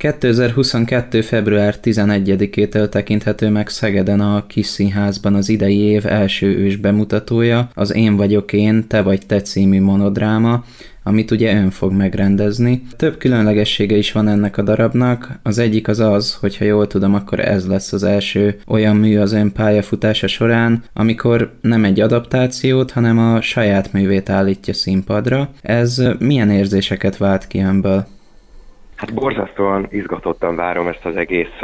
2022. február 11-től tekinthető meg Szegeden a Kis Színházban az idei év első ős bemutatója, az Én vagyok én, te vagy te című monodráma, amit ugye ön fog megrendezni. Több különlegessége is van ennek a darabnak. Az egyik az az, hogyha jól tudom, akkor ez lesz az első olyan mű az ön pályafutása során, amikor nem egy adaptációt, hanem a saját művét állítja színpadra. Ez milyen érzéseket vált ki önből? Hát borzasztóan izgatottan várom ezt az egész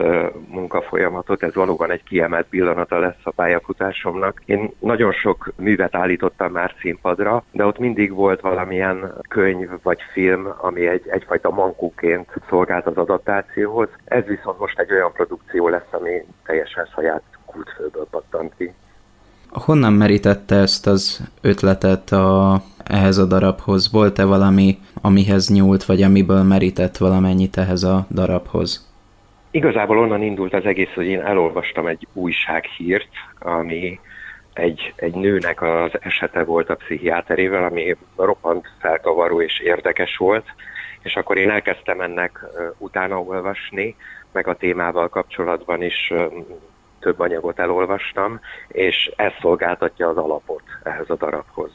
munkafolyamatot, ez valóban egy kiemelt pillanata lesz a pályafutásomnak. Én nagyon sok művet állítottam már színpadra, de ott mindig volt valamilyen könyv vagy film, ami egy, egyfajta mankóként szolgált az adaptációhoz. Ez viszont most egy olyan produkció lesz, ami teljesen saját kultfőből pattant ki. Honnan merítette ezt az ötletet a, ehhez a darabhoz? Volt-e valami, amihez nyúlt, vagy amiből merített valamennyit ehhez a darabhoz? Igazából onnan indult az egész, hogy én elolvastam egy újsághírt, ami egy, egy nőnek az esete volt a pszichiáterével, ami roppant felkavaró és érdekes volt, és akkor én elkezdtem ennek utána olvasni, meg a témával kapcsolatban is több anyagot elolvastam, és ez szolgáltatja az alapot ehhez a darabhoz.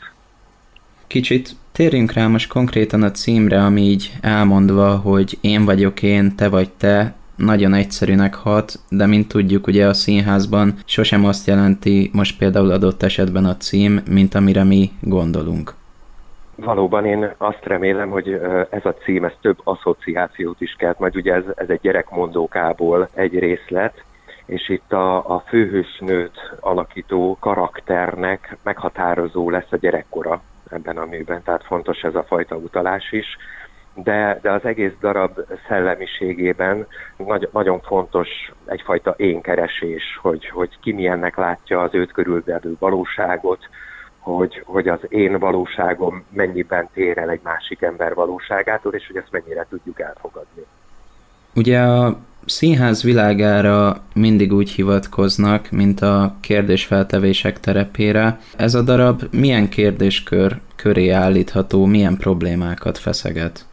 Kicsit térjünk rá most konkrétan a címre, ami így elmondva, hogy én vagyok én, te vagy te, nagyon egyszerűnek hat, de mint tudjuk, ugye a színházban sosem azt jelenti most például adott esetben a cím, mint amire mi gondolunk. Valóban én azt remélem, hogy ez a cím, ez több asszociációt is kelt, majd ugye ez, ez egy gyerekmondókából egy részlet, és itt a, a főhősnőt alakító karakternek meghatározó lesz a gyerekkora ebben a műben, tehát fontos ez a fajta utalás is. De, de az egész darab szellemiségében nagy, nagyon fontos egyfajta énkeresés, hogy, hogy ki milyennek látja az őt körülvevő valóságot, hogy, hogy az én valóságom mennyiben tér el egy másik ember valóságától, és hogy ezt mennyire tudjuk elfogadni. Ugye a színház világára mindig úgy hivatkoznak, mint a kérdésfeltevések terepére. Ez a darab milyen kérdéskör köré állítható, milyen problémákat feszeget?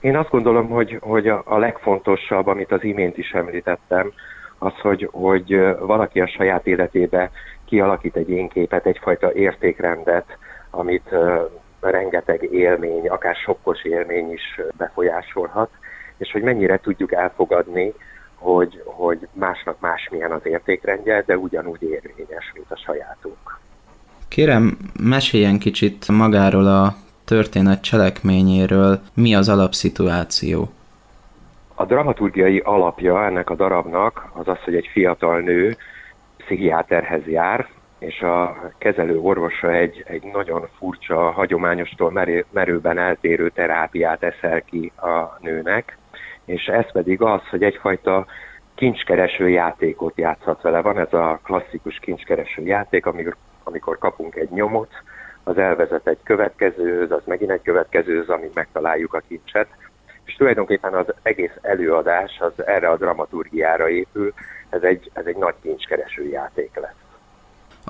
Én azt gondolom, hogy, hogy a, legfontosabb, amit az imént is említettem, az, hogy, hogy valaki a saját életébe kialakít egy énképet, egyfajta értékrendet, amit rengeteg élmény, akár sokkos élmény is befolyásolhat, és hogy mennyire tudjuk elfogadni, hogy, hogy másnak másmilyen az értékrendje, de ugyanúgy érvényes, mint a sajátunk. Kérem, meséljen kicsit magáról a történet cselekményéről, mi az alapszituáció? A dramaturgiai alapja ennek a darabnak az az, hogy egy fiatal nő pszichiáterhez jár, és a kezelő orvosa egy, egy nagyon furcsa, hagyományostól merő, merőben eltérő terápiát eszel ki a nőnek, és ez pedig az, hogy egyfajta kincskereső játékot játszhat vele. Van ez a klasszikus kincskereső játék, amikor, amikor kapunk egy nyomot, az elvezet egy következőhöz, az megint egy következőhöz, amíg megtaláljuk a kincset. És tulajdonképpen az egész előadás az erre a dramaturgiára épül, ez egy, ez egy nagy kincskereső játék lesz.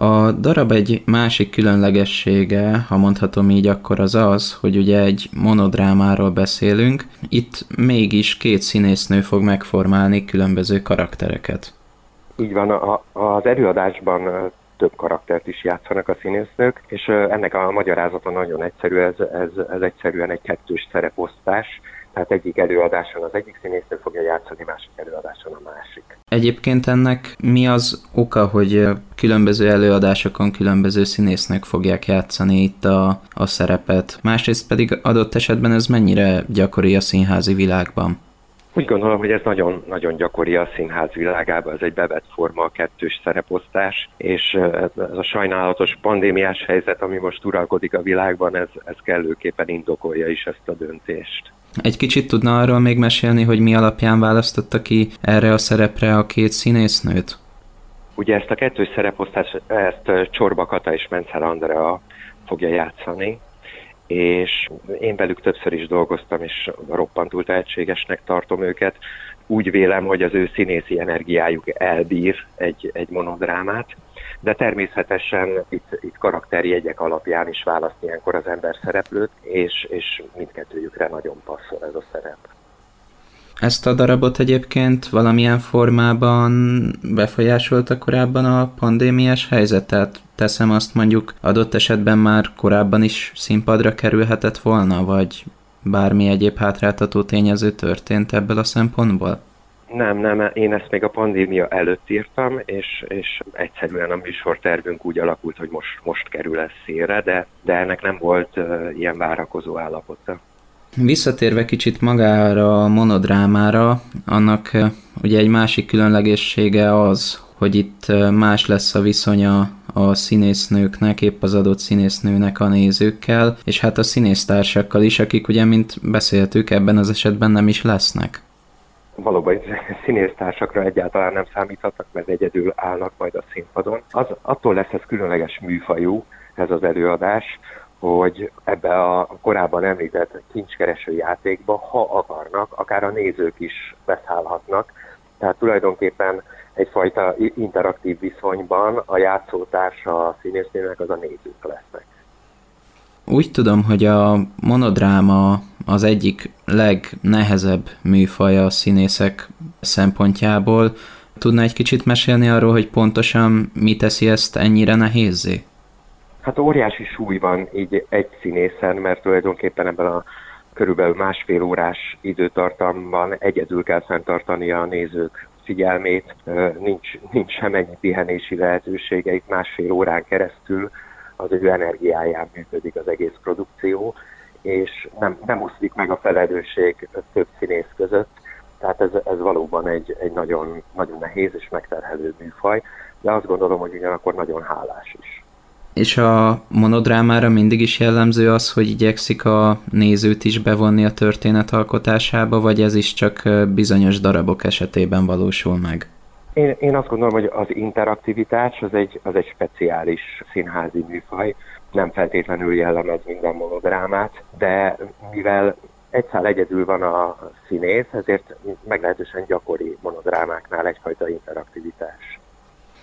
A darab egy másik különlegessége, ha mondhatom így, akkor az az, hogy ugye egy monodrámáról beszélünk, itt mégis két színésznő fog megformálni különböző karaktereket. Így van, a, az előadásban több karaktert is játszanak a színésznők, és ennek a magyarázata nagyon egyszerű, ez, ez, ez egyszerűen egy kettős szereposztás, tehát egyik előadáson az egyik színésznő fogja játszani, másik előadáson a másik. Egyébként ennek mi az oka, hogy különböző előadásokon különböző színésznők fogják játszani itt a, a szerepet? Másrészt pedig adott esetben ez mennyire gyakori a színházi világban? Úgy gondolom, hogy ez nagyon, nagyon gyakori a színház világában, ez egy bevett forma, a kettős szereposztás, és ez a sajnálatos pandémiás helyzet, ami most uralkodik a világban, ez, ez kellőképpen indokolja is ezt a döntést. Egy kicsit tudna arról még mesélni, hogy mi alapján választotta ki erre a szerepre a két színésznőt? Ugye ezt a kettős szereposztást, ezt Csorba Kata és Mencer Andrea fogja játszani, és én velük többször is dolgoztam, és roppantul tehetségesnek tartom őket. Úgy vélem, hogy az ő színészi energiájuk elbír egy, egy monodrámát, de természetesen itt, itt karakterjegyek alapján is választ ilyenkor az ember szereplőt, és, és mindkettőjükre nagyon passzol ez a szerep. Ezt a darabot egyébként valamilyen formában befolyásolta korábban a pandémiás helyzet? Tehát teszem azt mondjuk adott esetben már korábban is színpadra kerülhetett volna, vagy bármi egyéb hátráltató tényező történt ebből a szempontból? Nem, nem, én ezt még a pandémia előtt írtam, és, és egyszerűen a műsortervünk úgy alakult, hogy most, most kerül ez szélre, de, de ennek nem volt uh, ilyen várakozó állapota. Visszatérve kicsit magára a monodrámára, annak ugye egy másik különlegessége az, hogy itt más lesz a viszonya a színésznőknek, épp az adott színésznőnek a nézőkkel, és hát a színésztársakkal is, akik ugye, mint beszéltük, ebben az esetben nem is lesznek. Valóban színésztársakra egyáltalán nem számíthatnak, mert egyedül állnak majd a színpadon. Az, attól lesz ez különleges műfajú, ez az előadás, hogy ebbe a korábban említett kincskereső játékba, ha akarnak, akár a nézők is beszállhatnak. Tehát tulajdonképpen egyfajta interaktív viszonyban a játszótársa a színésznőnek az a nézők lesznek. Úgy tudom, hogy a monodráma az egyik legnehezebb műfaja a színészek szempontjából. Tudna egy kicsit mesélni arról, hogy pontosan mi teszi ezt ennyire nehézé? Hát óriási súly van így egy színészen, mert tulajdonképpen ebben a körülbelül másfél órás időtartamban egyedül kell fenntartani a nézők figyelmét, nincs, nincs semennyi pihenési lehetősége, itt másfél órán keresztül az ő energiáján működik az egész produkció, és nem, nem oszlik meg a felelősség több színész között, tehát ez, ez valóban egy, egy nagyon, nagyon nehéz és megterhelő műfaj, de azt gondolom, hogy ugyanakkor nagyon hálás is. És a monodrámára mindig is jellemző az, hogy igyekszik a nézőt is bevonni a történet alkotásába, vagy ez is csak bizonyos darabok esetében valósul meg? Én, én azt gondolom, hogy az interaktivitás az egy, az egy speciális színházi műfaj, nem feltétlenül jellemez minden monodrámát, de mivel egyszál egyedül van a színész, ezért meglehetősen gyakori monodrámáknál egyfajta interaktivitás.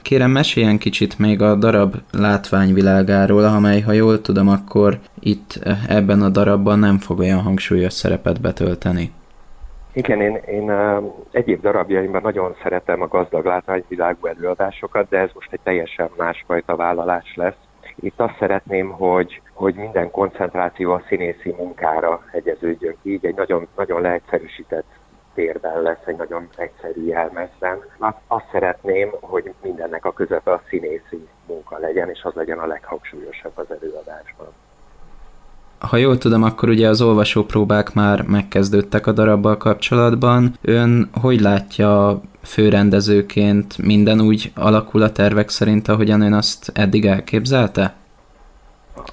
Kérem, meséljen kicsit még a darab látványvilágáról, amely, ha jól tudom, akkor itt ebben a darabban nem fog olyan hangsúlyos szerepet betölteni. Igen, én, én egyéb darabjaimban nagyon szeretem a gazdag látványvilágú előadásokat, de ez most egy teljesen másfajta vállalás lesz. Itt azt szeretném, hogy, hogy minden koncentráció a színészi munkára hegyeződjön ki, így egy nagyon, nagyon leegyszerűsített térben lesz, egy nagyon egyszerű jelmezben. Azt szeretném, hogy mindennek a közepe a színészi munka legyen, és az legyen a leghangsúlyosabb az előadásban. Ha jól tudom, akkor ugye az olvasópróbák már megkezdődtek a darabbal kapcsolatban. Ön hogy látja főrendezőként minden úgy alakul a tervek szerint, ahogyan ön azt eddig elképzelte?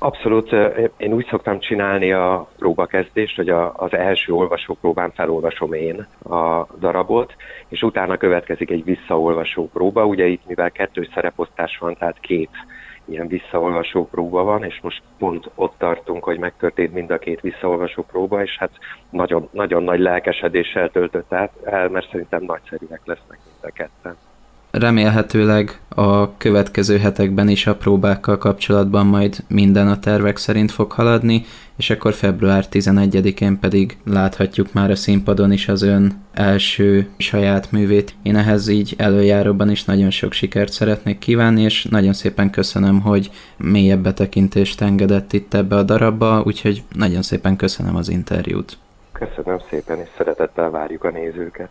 Abszolút, én úgy szoktam csinálni a próbakezdést, hogy a, az első olvasópróbán felolvasom én a darabot, és utána következik egy visszaolvasó próba. Ugye itt, mivel kettős szereposztás van, tehát két ilyen visszaolvasó próba van, és most pont ott tartunk, hogy megtörtént mind a két visszaolvasó próba, és hát nagyon, nagyon nagy lelkesedéssel töltött el, mert szerintem nagyszerűek lesznek mind a ketten. Remélhetőleg a következő hetekben is a próbákkal kapcsolatban majd minden a tervek szerint fog haladni, és akkor február 11-én pedig láthatjuk már a színpadon is az ön első saját művét. Én ehhez így előjáróban is nagyon sok sikert szeretnék kívánni, és nagyon szépen köszönöm, hogy mélyebb betekintést engedett itt ebbe a darabba, úgyhogy nagyon szépen köszönöm az interjút. Köszönöm szépen, és szeretettel várjuk a nézőket.